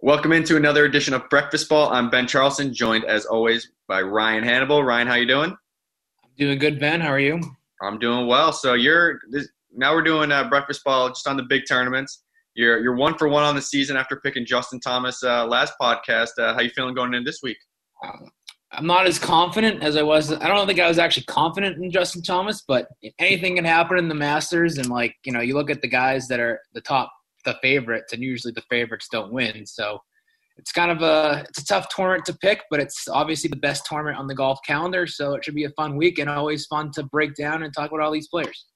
Welcome into another edition of Breakfast Ball. I'm Ben Charleston, joined as always by Ryan Hannibal. Ryan, how you doing? I'm doing good, Ben. How are you? I'm doing well. So you're this, now we're doing uh, Breakfast Ball just on the big tournaments. You're you're one for one on the season after picking Justin Thomas uh, last podcast. Uh, how you feeling going in this week? I'm not as confident as I was. I don't think I was actually confident in Justin Thomas, but anything can happen in the Masters. And like you know, you look at the guys that are the top, the favorites, and usually the favorites don't win. So it's kind of a it's a tough tournament to pick, but it's obviously the best tournament on the golf calendar. So it should be a fun week and always fun to break down and talk about all these players.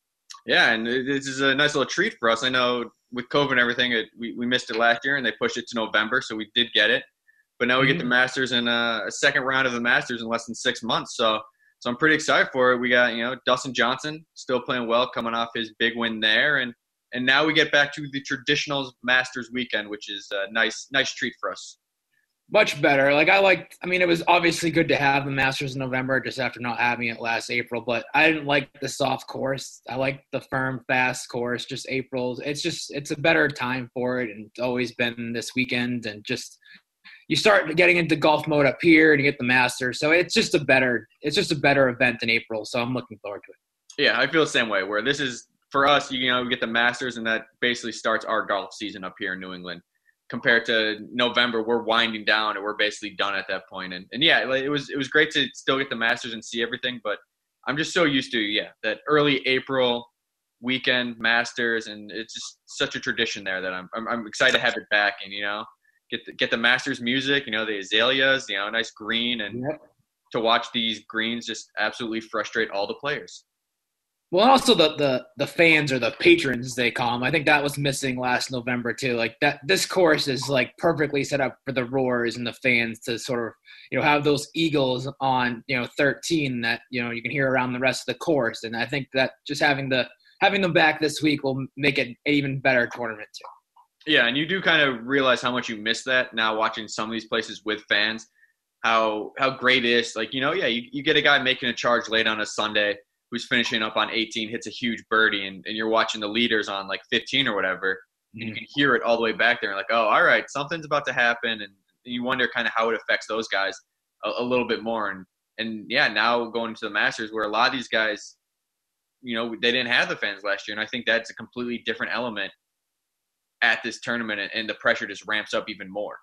Yeah, and this is a nice little treat for us. I know with COVID and everything, it, we we missed it last year, and they pushed it to November, so we did get it. But now we get the Mhm. Masters and uh, a second round of the Masters in less than six months. So so I'm pretty excited for it. We got you know Dustin Johnson still playing well, coming off his big win there, and and now we get back to the traditional Masters weekend, which is a nice nice treat for us. Much better. Like I like. I mean, it was obviously good to have the Masters in November, just after not having it last April. But I didn't like the soft course. I like the firm, fast course. Just April. It's just it's a better time for it, and it's always been this weekend. And just you start getting into golf mode up here, and you get the Masters. So it's just a better. It's just a better event in April. So I'm looking forward to it. Yeah, I feel the same way. Where this is for us, you know, we get the Masters, and that basically starts our golf season up here in New England. Compared to November, we're winding down, and we're basically done at that point. And and yeah, like, it was it was great to still get the Masters and see everything, but I'm just so used to yeah that early April weekend Masters, and it's just such a tradition there that I'm I'm, I'm excited to have it back, and you know, get the, get the Masters music, you know, the azaleas, you know, nice green, and to watch these greens just absolutely frustrate all the players. Well, also the, the the fans or the patrons they call them. I think that was missing last November too. Like that, this course is like perfectly set up for the roars and the fans to sort of you know have those eagles on you know 13 that you know you can hear around the rest of the course. And I think that just having the having them back this week will make it an even better tournament too. Yeah, and you do kind of realize how much you miss that now watching some of these places with fans. How how great it is. Like you know, yeah, you, you get a guy making a charge late on a Sunday who's finishing up on 18, hits a huge birdie, and, and you're watching the leaders on like 15 or whatever, and you mm-hmm. can hear it all the way back there. Like, oh, all right, something's about to happen, and you wonder kind of how it affects those guys a, a little bit more. And and yeah, now going to the Masters, where a lot of these guys, you know, they didn't have the fans last year, and I think that's a completely different element at this tournament, and, the pressure just ramps up even more.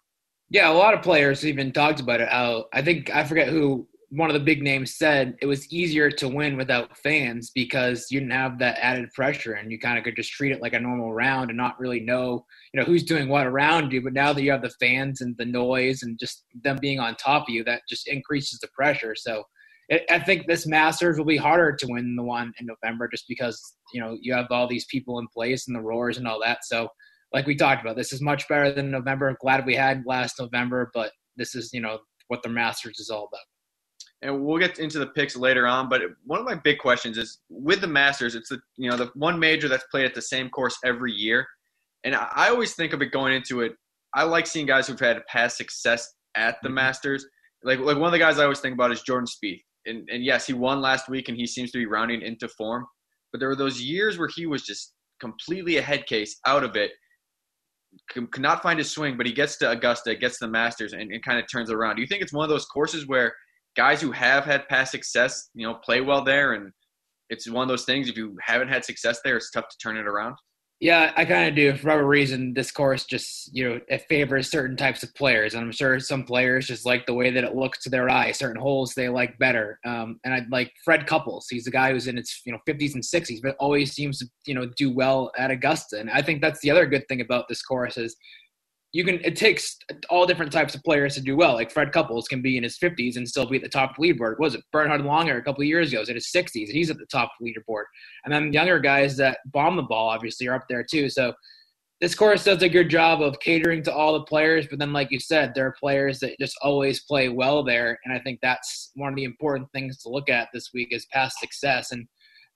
Yeah, a lot of players even talked about it. How I think I forget who one of the big names said it was easier to win without fans because you didn't have that added pressure and you kind of could just treat it like a normal round and not really know you know who's doing what around you. But now that you have the fans and the noise and just them being on top of you, that just increases the pressure. So it, I think this Masters will be harder to win than the one in November just because you know you have all these people in place and the roars and all that. So like we talked about, this is much better than November. Glad we had last November, but this is you know what the Masters is all about. And we'll get into the picks later on. But one of my big questions is with the Masters, it's the you know the one major that's played at the same course every year, and I, always think of it going into it. I like seeing guys who've had past success at the mm-hmm. Masters. Like like one of the guys I always think about is Jordan Spieth, and and yes, he won last week, and he seems to be rounding into form. But there were those years where he was just completely a head case out of it. Could could not find his swing, but he gets to Augusta, gets to the Masters, and, and kind of turns around. Do you think it's one of those courses where guys who have had past success, you know, play well there, and it's one of those things. If you haven't had success there, it's tough to turn it around. Yeah, I kind of do. For whatever reason, this course just you know it favors certain types of players, and I'm sure some players just like the way that it looks to their eye. Certain holes they like better. Um, and I like Fred Couples. He's a guy who's in his you know 50s and 60s, but always seems to you know do well at Augusta. And I think that's the other good thing about this course is you can it takes all different types of players to do well. Like Fred Couples can be in his 50s and still be at the top leaderboard. Was it Bernhard Langer a couple of years ago was in his 60s and he's at the top leaderboard. And then younger guys that bomb the ball obviously are up there too. So this course does a good job of catering to all the players, but then like you said, there are players that just always play well there, and I think that's one of the important things to look at this week is past success. And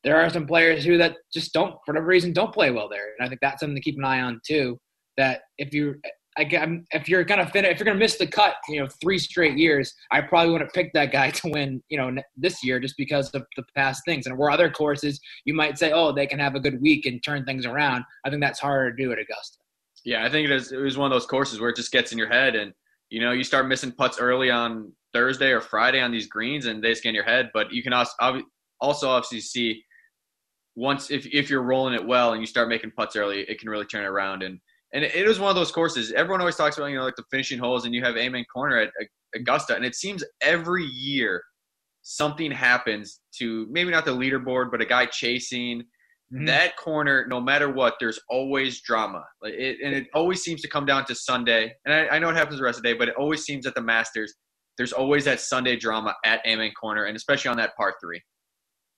there are some players who that just don't, for whatever reason, don't play well there, and I think that's something to keep an eye on too. That if you I, if you're gonna finish, if you're gonna miss the cut, you know, three straight years, I probably wouldn't pick that guy to win, you know, this year just because of the past things. And where other courses, you might say, oh, they can have a good week and turn things around. I think that's harder to do at Augusta. Yeah, I think. It was one of those courses where it just gets in your head, and you know, you start missing putts early on Thursday or Friday on these greens, and they just get in your head. But you can also also obviously see once if if you're rolling it well and you start making putts early, it can really turn it around and and it was one of those courses. Everyone always talks about, you know, like the finishing holes, and you have Amen Corner at Augusta, and it seems every year something happens to maybe not the leaderboard, but a guy chasing mm-hmm. that corner. No matter what, there's always drama, like it, and it always seems to come down to Sunday. And I, I know it happens the rest of the day, but it always seems at the Masters, there's always that Sunday drama at Amen Corner, and especially on that par three.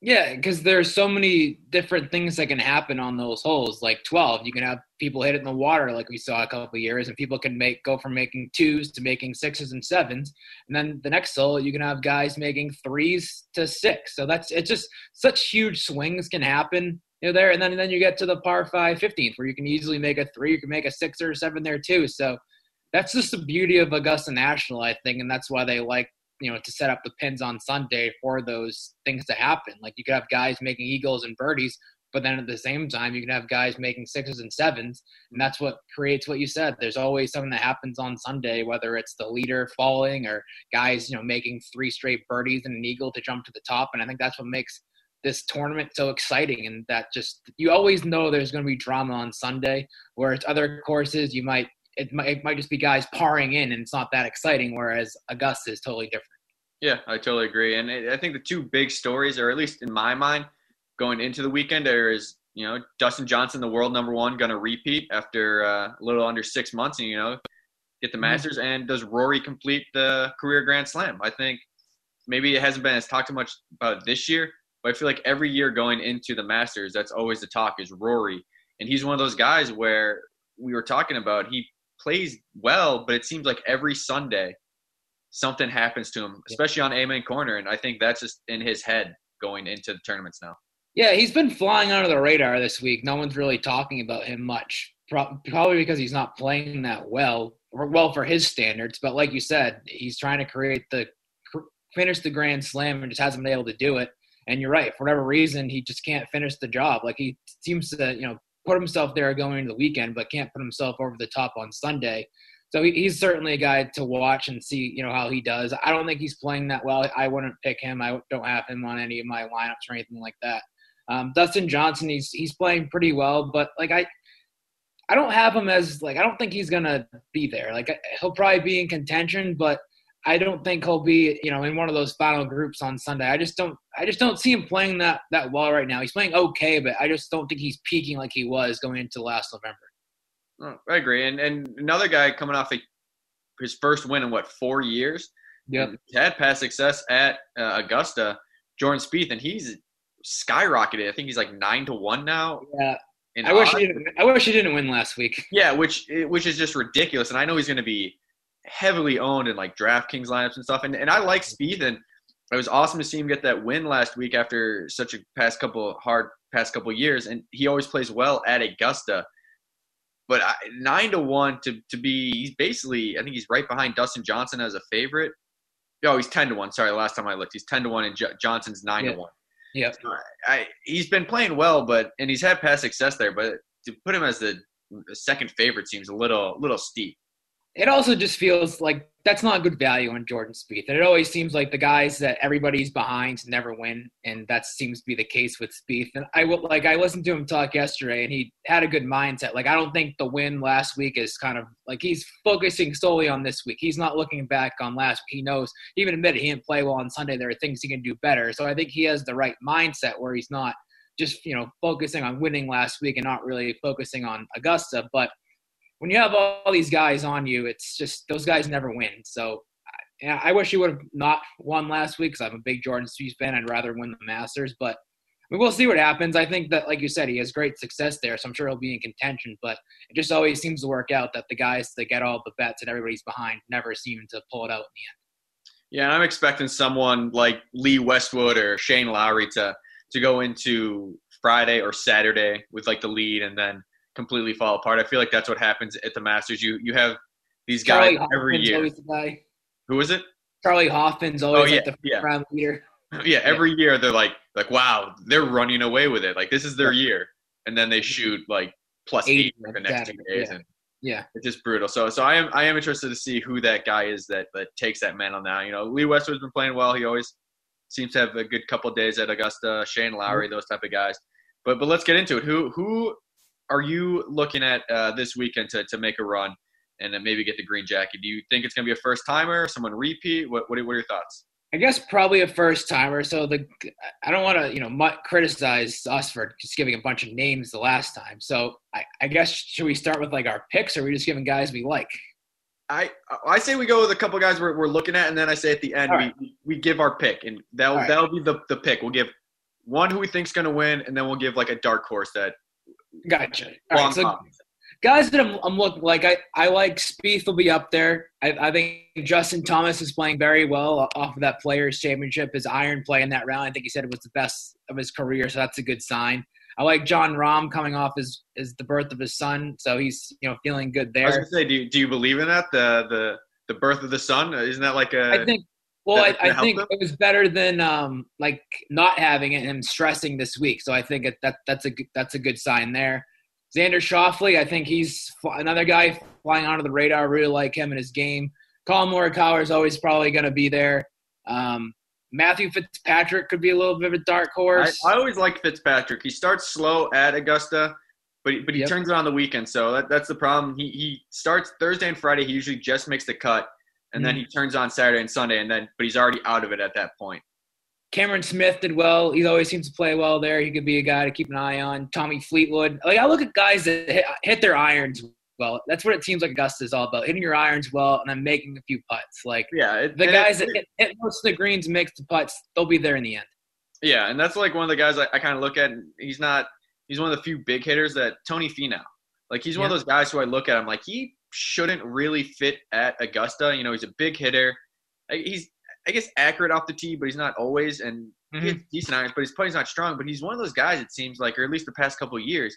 Yeah, because there's so many different things that can happen on those holes. Like 12, you can have people hit it in the water, like we saw a couple years, and people can make go from making twos to making sixes and sevens. And then the next hole, you can have guys making threes to six. So that's it's just such huge swings can happen you know, there. And then and then you get to the par five 15th, where you can easily make a three, you can make a six or a seven there too. So that's just the beauty of Augusta National, I think, and that's why they like you know to set up the pins on Sunday for those things to happen. Like you could have guys making eagles and birdies, but then at the same time you can have guys making sixes and sevens, and that's what creates what you said. There's always something that happens on Sunday, whether it's the leader falling or guys you know making three straight birdies and an eagle to jump to the top, and I think that's what makes this tournament so exciting and that just you always know there's going to be drama on Sunday whereas other courses you might it might, it might just be guys parring in and it's not that exciting whereas augusta is totally different yeah i totally agree and i think the two big stories or at least in my mind going into the weekend there is you know dustin johnson the world number one going to repeat after uh, a little under six months and you know get the mm-hmm. masters mm-hmm. and does rory complete the career grand slam i think maybe it hasn't been as talked much about this year but i feel like every year going into the masters that's always the talk is rory and he's one of those guys where we were talking about he plays well, but it seems like every Sunday something happens to him, especially on Amen Corner. And I think that's just in his head going into the tournaments now. Yeah, he's been flying under the radar this week. No one's really talking about him much, probably because he's not playing that well, well for his standards. But like you said, he's trying to create the finish the Grand Slam and just hasn't been able to do it. And you're right, for whatever reason, he just can't finish the job. Like he seems to, you know, put himself there going into the weekend, but can't put himself over the top on Sunday. So he, he's certainly a guy to watch and see, you know, how he does. I don't think he's playing that well. I wouldn't pick him. I don't have him on any of my lineups or anything like that. Um, Dustin Johnson, he's he's playing pretty well, but like I, I don't have him as like I don't think he's gonna be there. Like he'll probably be in contention, but I don't think he'll be, you know, in one of those final groups on Sunday. I just don't, I just don't see him playing that that well right now. He's playing okay, but I just don't think he's peaking like he was going into last November. Oh, I agree. And and another guy coming off a, his first win in what four years? Yeah, had past success at uh, Augusta, Jordan Spieth, and he's skyrocketed. I think he's like nine to one now. Yeah. I wish he didn't. I wish he didn't win last week. Yeah, which which is just ridiculous. And I know he's going to be heavily owned in like DraftKings lineups and stuff. And and I like Spieth, and it was awesome to see him get that win last week after such a past couple hard past couple years. And he always plays well at Augusta. But I, nine to one to to be he's basically I think he's right behind Dustin Johnson as a favorite. Oh, he's ten to one. Sorry, last time I looked, he's ten to one, and J- Johnson's nine yeah. to one. Yeah, so I, he's been playing well, but and he's had past success there. But to put him as the second favorite seems a little little steep it also just feels like that's not good value on Jordan Spieth. And it always seems like the guys that everybody's behind never win, and that seems to be the case with Spieth. And I will like I listened to him talk yesterday, and he had a good mindset. Like I don't think the win last week is kind of like he's focusing solely on this week. He's not looking back on last week. He knows, he even admitted he didn't play well on Sunday. There are things he can do better. So I think he has the right mindset where he's not just you know focusing on winning last week and not really focusing on Augusta, but when you have all these guys on you, it's just those guys never win. So I, I wish he would have not won last week because I'm a big Jordan Spieth fan. I'd rather win the Masters, but we'll see what happens. I think that, like you said, he has great success there, so I'm sure he'll be in contention. But it just always seems to work out that the guys that get all the bets and everybody's behind never seem to pull it out in the end. Yeah, and I'm expecting someone like Lee Westwood or Shane Lowry to to go into Friday or Saturday with like the lead, and then completely fall apart. I feel like that's what happens at the Masters. You you have these guys Charley every Hoffman's year. Who is it? Charley Hoffman's always oh, yeah, like the yeah. round leader. Yeah, every year they're like like wow, they're running away with it. Like this is their Yeah. year, and then they shoot like plus 80 eight for the next two days, yeah. and Yeah. it's just brutal. So so I am I am interested to see who that guy is that that takes that mantle now. You know, Lee Westwood's been playing well. He always seems to have a good couple days at Augusta. Shane Lowry, mm-hmm. those type of guys. But but let's get into it. Who who are you looking at uh, this weekend to, to make a run and then maybe get the green jacket? Do you think it's going to be a first timer, someone repeat? What, what, are- what are your thoughts? I guess probably a first timer. So the I don't want to you know criticize us for just giving a bunch of names the last time. So I, I guess should we start with like our picks, or are we just giving guys we like? I I say we go with a couple guys we're, we're looking at, and then I say at the end right. we, we give our pick, and that'll right. that'll be the, the pick. We'll give one who we think's going to win, and then we'll give like a dark horse that. Gotcha. All long right, so guys that I'm, I'm looking like I, I like Spieth will be up there. I, I think Justin Thomas is playing very well off of that Players Championship. His iron play in that round, I think he said it was the best of his career, so that's a good sign. I like Jon Rahm coming off his is the birth of his son, so he's you know feeling good I was there. to say, do you, do you believe in that the the the birth of the son? Isn't that like a? I think. Well, I, I think them? it was better than um, like not having it and him stressing this week. So I think it, that that's a good- that's a good sign there. Xander Schauffele, I think he's another guy flying onto the radar. I really like him and his game. Collin Morikawa is always probably going to be there. Um, Matthew Fitzpatrick could be a little bit of a dark I, horse. I always like Fitzpatrick. He starts slow at Augusta, but he, but he Yep. turns it on the weekend. So that, that's the problem. He he starts Thursday and Friday. He usually just makes the cut, and then he mm-hmm. turns on Saturday and Sunday, and then but he's already out of it at that point. Cameron Smith did well. He always seems to play well there. He could be a guy to keep an eye on. Tommy Fleetwood. Like I look at guys that hit, hit their irons well. That's what it seems like Augusta is all about: hitting your irons well and then making a few putts. Like Yeah, it, the guys it- that hit, hit most of the greens, and makes the putts, they'll be there in the end. Yeah, and that's like one of the guys I, I kind of look at. and He's not. He's one of the few big hitters that Tony Finau. Like he's one of those guys who I look at. I'm like he shouldn't really fit at Augusta. You know, he's a big hitter. He's I guess accurate off the tee, but he's not always. And Mm-hmm. decent irons, but his putting's not strong. But he's one of those guys. It seems like, or at least the past couple of years,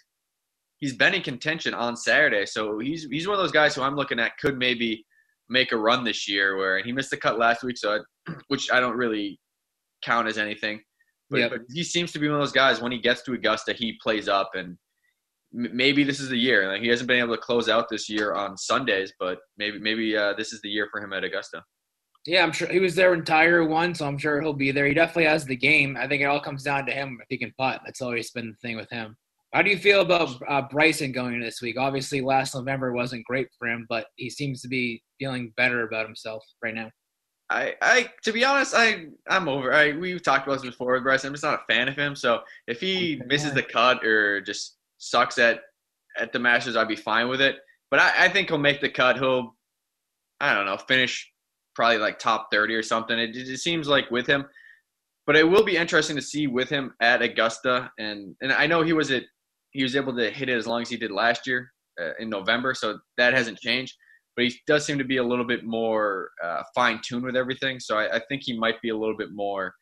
he's been in contention on Saturday. So he's he's one of those guys who I'm looking at could maybe make a run this year. Where and he missed the cut last week, so I, which I don't really count as anything. But, Yep. but he seems to be one of those guys. When he gets to Augusta, he plays up, and maybe this is the year. Like he hasn't been able to close out this year on Sundays, but maybe maybe uh, this is the year for him at Augusta. Yeah, I'm sure he was there when Tiger won, so I'm sure he'll be there. He definitely has the game. I think it all comes down to him if he can putt. That's always been the thing with him. How do you feel about uh, Bryson going this week? Obviously, last November wasn't great for him, but he seems to be feeling better about himself right now. I, I, to be honest, I, I'm over. I, we've talked about this before with Bryson. I'm just not a fan of him. So if he misses the cut or just sucks at, at the Masters, I'd be fine with it. But I, I think he'll make the cut. He'll, I don't know, finish probably like top 30 or something. It, it seems like with him. But it will be interesting to see with him at Augusta, and and I know he was at he was able to hit it as long as he did last year uh, in November, so that hasn't changed but he does seem to be a little bit more uh, fine tuned with everything. So I, I think he might be a little bit more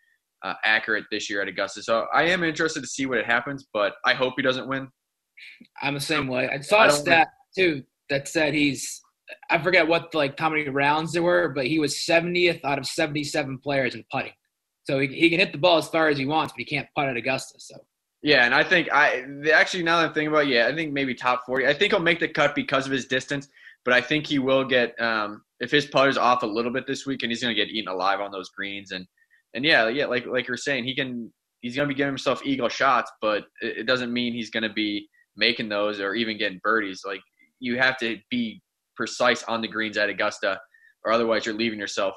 uh, accurate this year at Augusta. So I am interested to see what it happens, but I hope he doesn't win. I'm the same way. I saw I a stat too that said he's I forget what like how many rounds there were, but he was 70th out of 77 players in putting. So he, he can hit the ball as far as he wants, but he can't putt at Augusta. So Yeah, and I think I actually now that I'm thinking about, it, yeah, I think maybe top 40. I think he'll make the cut because of his distance, but I think he will get um, if his putter's off a little bit this week, and he's going to get eaten alive on those greens, and and yeah, yeah, like like you're saying, he can he's going to be giving himself eagle shots, but it, it doesn't mean he's going to be making those or even getting birdies. Like you have to be precise on the greens at Augusta, or otherwise you're leaving yourself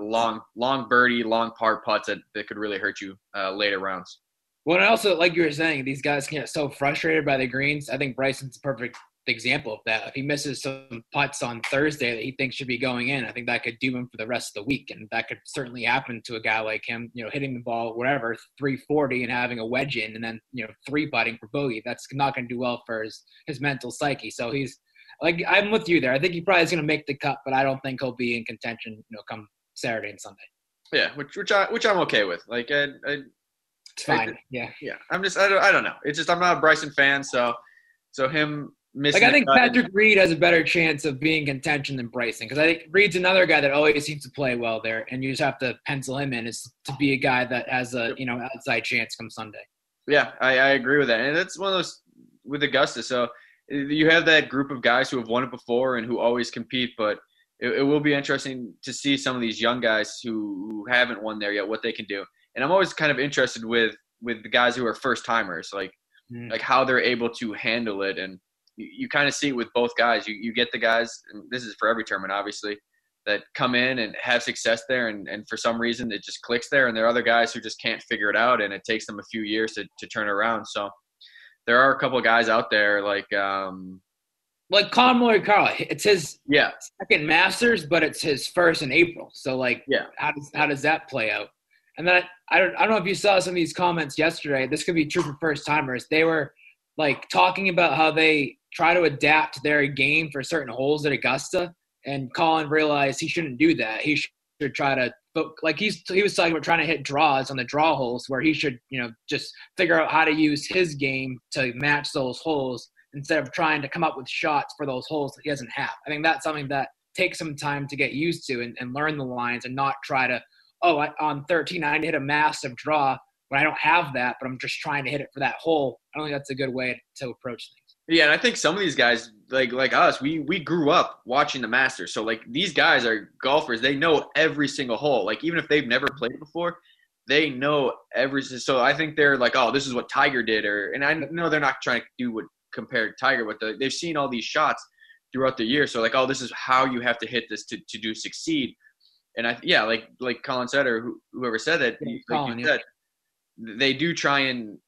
long, long birdie, long par putts that, that could really hurt you uh, later rounds. Well, and also, like you were saying, these guys get so frustrated by the greens. I think Bryson's perfect example of that. If he misses some putts on Thursday that he thinks should be going in, I think that could do him for the rest of the week. And that could certainly happen to a guy like him, you know, hitting the ball, whatever, 340 and having a wedge in and then, you know, three putting for bogey. That's not going to do well for his, his mental psyche. So he's like, I'm with you there. I think he probably is going to make the cut, but I don't think he'll be in contention, you know, come Saturday and Sunday. Yeah, which which I which I'm okay with. Like I, I it's fine. I, yeah. Yeah. I'm just I don't I don't know. It's just I'm not a Bryson fan, so so him like I think Patrick Reed has a better chance of being contention than Bryson because I think Reed's another guy that always seems to play well there, and you just have to pencil him in as to be a guy that has a you know outside chance come Sunday. Yeah, I, I agree with that, and that's one of those with Augusta. So you have that group of guys who have won it before and who always compete, but it, it will be interesting to see some of these young guys who, who haven't won there yet what they can do. And I'm always kind of interested with with the guys who are first timers, like mm. like how they're able to handle it and you, you kind of see it with both guys. You you get the guys, and this is for every tournament, obviously, that come in and have success there, and, and for some reason it just clicks there. And there are other guys who just can't figure it out, and it takes them a few years to, to turn around. So there are a couple of guys out there like um, like Collin Morikawa. It's his yeah second Masters, but it's his first in April. So like yeah, how does how does that play out? And then I, I don't I don't know if you saw some of these comments yesterday. This could be true for first timers. They were like talking about how they try to adapt their game for certain holes at Augusta, and Collin realized he shouldn't do that. He should try to but like he's he was talking about trying to hit draws on the draw holes where he should you know just figure out how to use his game to match those holes instead of trying to come up with shots for those holes that he doesn't have. I think that's something that takes some time to get used to and, and learn the lines and not try to oh I, on 13 I hit a massive draw when I don't have that, but I'm just trying to hit it for that hole. I don't think that's a good way to approach things. Yeah, and I think some of these guys, like like us, we we grew up watching the Masters. So like these guys are golfers. They know every single hole. Like even if they've never played before, they know every. So I think they're like, oh, this is what Tiger did, or and I know they're not trying to do what compared Tiger, but the, they've seen all these shots throughout the year. So like, oh, this is how you have to hit this to to do succeed. And I yeah, like like Collin said or whoever said that, yeah, like Collin, said, they do try and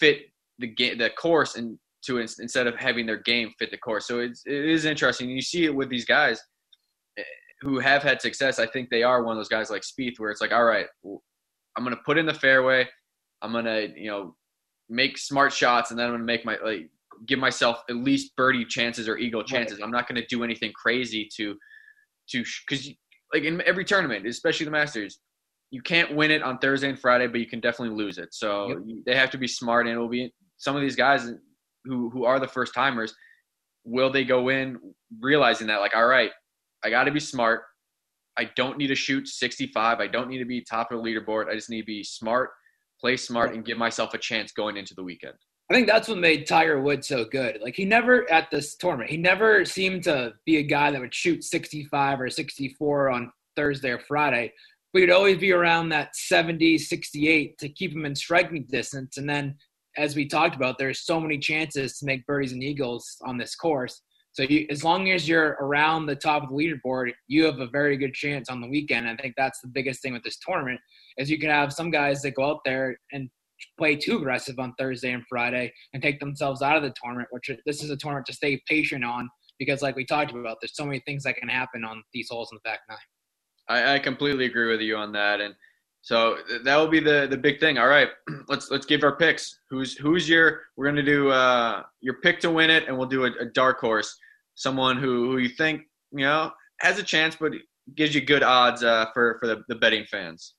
fit the game the course and to instead of having their game fit the course. So it's it is interesting. You see it with these guys eh, who have had success. I think they are one of those guys like Spieth, where it's like, all right, I'm gonna put in the fairway. I'm gonna you know make smart shots, and then I'm gonna make my like give myself at least birdie chances or eagle chances. Right. I'm not gonna do anything crazy to to because like in every tournament, especially the Masters. You can't win it on Thursday and Friday, but you can definitely lose it. So yep. they have to be smart, and it will be some of these guys who who are the first timers, will they go in realizing that like, all right, I got to be smart. I don't need to shoot 65. I don't need to be top of the leaderboard. I just need to be smart, play smart, and give myself a chance going into the weekend. I think that's what made Tiger Woods so good. Like he never at this tournament, he never seemed to be a guy that would shoot 65 or 64 on Thursday or Friday, but he'd always be around that 70, 68 to keep him in striking distance. And then as we talked about, there's so many chances to make birdies and eagles on this course. So you, as long as you're around the top of the leaderboard, you have a very good chance on the weekend. I think that's the biggest thing with this tournament is you can have some guys that go out there and play too aggressive on Thursday and Friday and take themselves out of the tournament. Which this is a tournament to stay patient on because, like we talked about, there's so many things that can happen on these holes in the back nine. I, I completely agree with you on that, and so that will be the the big thing. All right, let's let's give our picks. Who's who's your? We're gonna do uh, your pick to win it, and we'll do a, a dark horse, someone who who you think you know has a chance, but gives you good odds uh, for for the, the betting fans.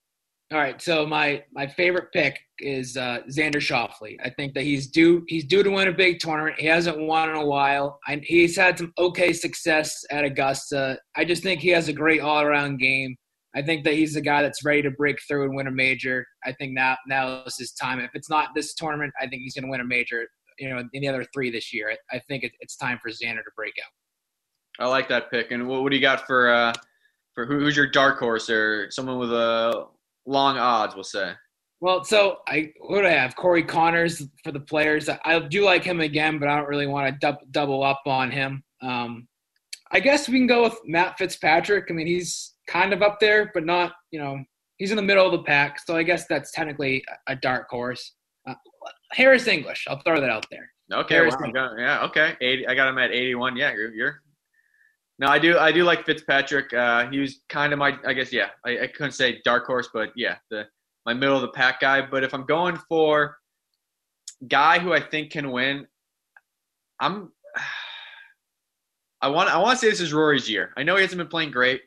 All right, so my my favorite pick is uh, Xander Schauffele. I think that he's due he's due to win a big tournament. He hasn't won in a while. I, he's had some okay success at Augusta. I just think he has a great all around game. I think that he's the guy that's ready to break through and win a major. I think now now is his time. If it's not this tournament, I think he's going to win a major. You know, in the other three this year, I think it's time for Xander to break out. I like that pick. And what, what do you got for uh, For who, who's your dark horse or someone with a long odds? We'll say. Well, so I who do I have? Corey Conners for the players. I do like him again, but I don't really want to dub, double up on him. Um, I guess we can go with Matt Fitzpatrick. I mean, he's kind of up there, but not. You know, he's in the middle of the pack, so I guess that's technically a dark horse. Uh, Harris English. I'll throw that out there. Okay. Well, yeah. Okay. 80, I got him at 81. Yeah. You're, you're no, I do. I do like Fitzpatrick. Uh, he was kind of my. I guess yeah. I, I couldn't say dark horse, but yeah, the my middle of the pack guy. But if I'm going for guy who I think can win, I'm. I want. I want to say this is Rory's year. I know he hasn't been playing great,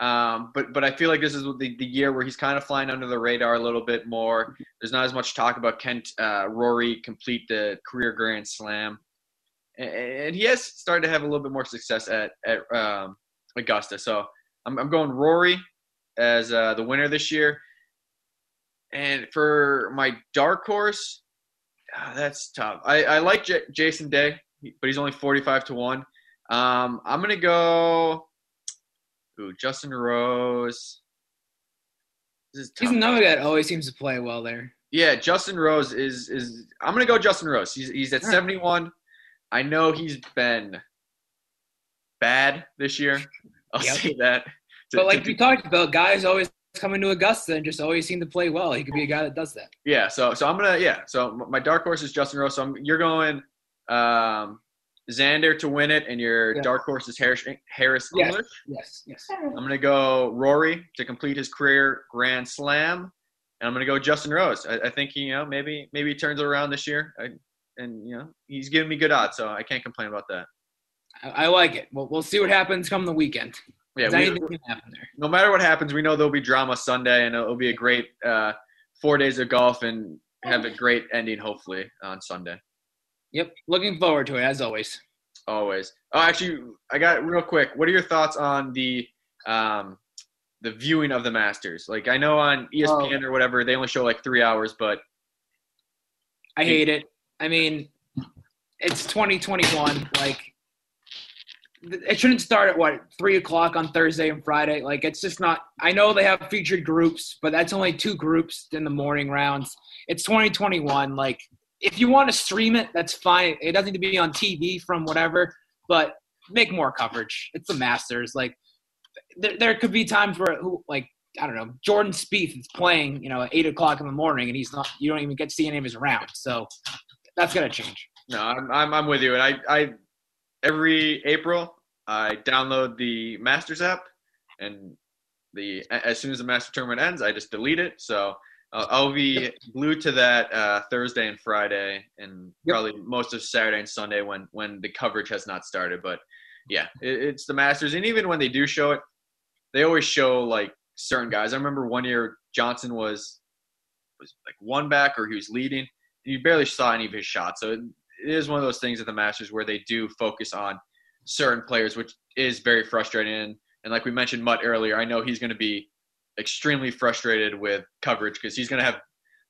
um, but but I feel like this is the, the year where he's kind of flying under the radar a little bit more. There's not as much talk about Kent uh, Rory complete the career Grand Slam and he has started to have a little bit more success at at um, Augusta. So I'm, I'm going Rory as uh, the winner this year. And for my dark horse, ah, that's tough. I, I like J- Jason Day, but he's only 45 to one. Um, I'm gonna go. Ooh, Justin Rose. He's another guy that always seems to play well there. Yeah, Justin Rose is is. I'm gonna go Justin Rose. He's he's at 71. I know he's been bad this year. I'll yep. say that. To, but like to, we talked about, guys always come into Augusta and just always seem to play well. He could be a guy that does that. Yeah. So so I'm gonna yeah. So my dark horse is Justin Rose. So I'm, you're going um, Xander to win it, and your dark horse is Harris Harris yes. English. Yes. Yes. I'm gonna go Rory to complete his career Grand Slam, and I'm gonna go Justin Rose. I, I think he, you know maybe maybe he turns it around this year. I, and you know he's giving me good odds, so I can't complain about that. I, I like it. Well, we'll see what happens come the weekend. Yeah, we, anything can happen there. No matter what happens, we know there'll be drama Sunday, and it'll be a great uh, four days of golf, and have a great ending hopefully on Sunday. Yep, looking forward to it as always. Always. Oh, actually, I got real quick. What are your thoughts on the um, the viewing of the Masters? Like, I know on ESPN oh. or whatever they only show like three hours, but I hate it. I mean, it's 2021. Like, it shouldn't start at what three o'clock on Thursday and Friday. Like, it's just not. I know they have featured groups, but that's only two groups in the morning rounds. It's 2021. Like, if you want to stream it, that's fine. It doesn't need to be on TV from whatever, but make more coverage. It's the Masters. Like, there, there could be times where, like, I don't know, Jordan Spieth is playing, you know, at eight o'clock in the morning, and he's not. You don't even get to see any of his rounds. So that's gonna change. No, I'm I'm, I'm with you, and I I every April I download the Masters app, and the as soon as the Master tournament ends, I just delete it. So uh, I'll be glued to that uh, Thursday and Friday, and yep. probably most of Saturday and Sunday when when the coverage has not started. But yeah, it, it's the Masters, and even when they do show it, they always show like certain guys. I remember one year Johnson was was like one back or he was leading, you barely saw any of his shots. So it is one of those things at the Masters where they do focus on certain players, which is very frustrating. And like we mentioned Mutt earlier, I know he's going to be extremely frustrated with coverage because he's going to have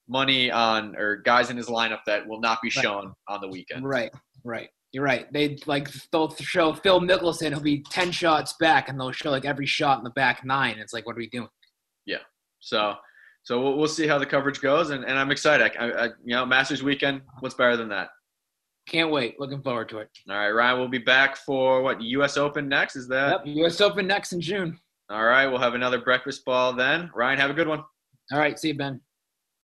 money on or guys in his lineup that will not be shown right. on the weekend. Right, right. You're right. They like they'll show Phil Mickelson. He'll be ten shots back, and they'll show like every shot in the back nine. It's like, what are we doing? Yeah. So so we'll, we'll see how the coverage goes, and, and I'm excited. I, I, you know, Masters weekend. What's better than that? Can't wait. Looking forward to it. All right, Ryan. We'll be back for what U.S. Open next. Is that? Yep, U.S. Open next in June. All right, we'll have another breakfast ball then. Ryan, have a good one. All right, see you, Ben.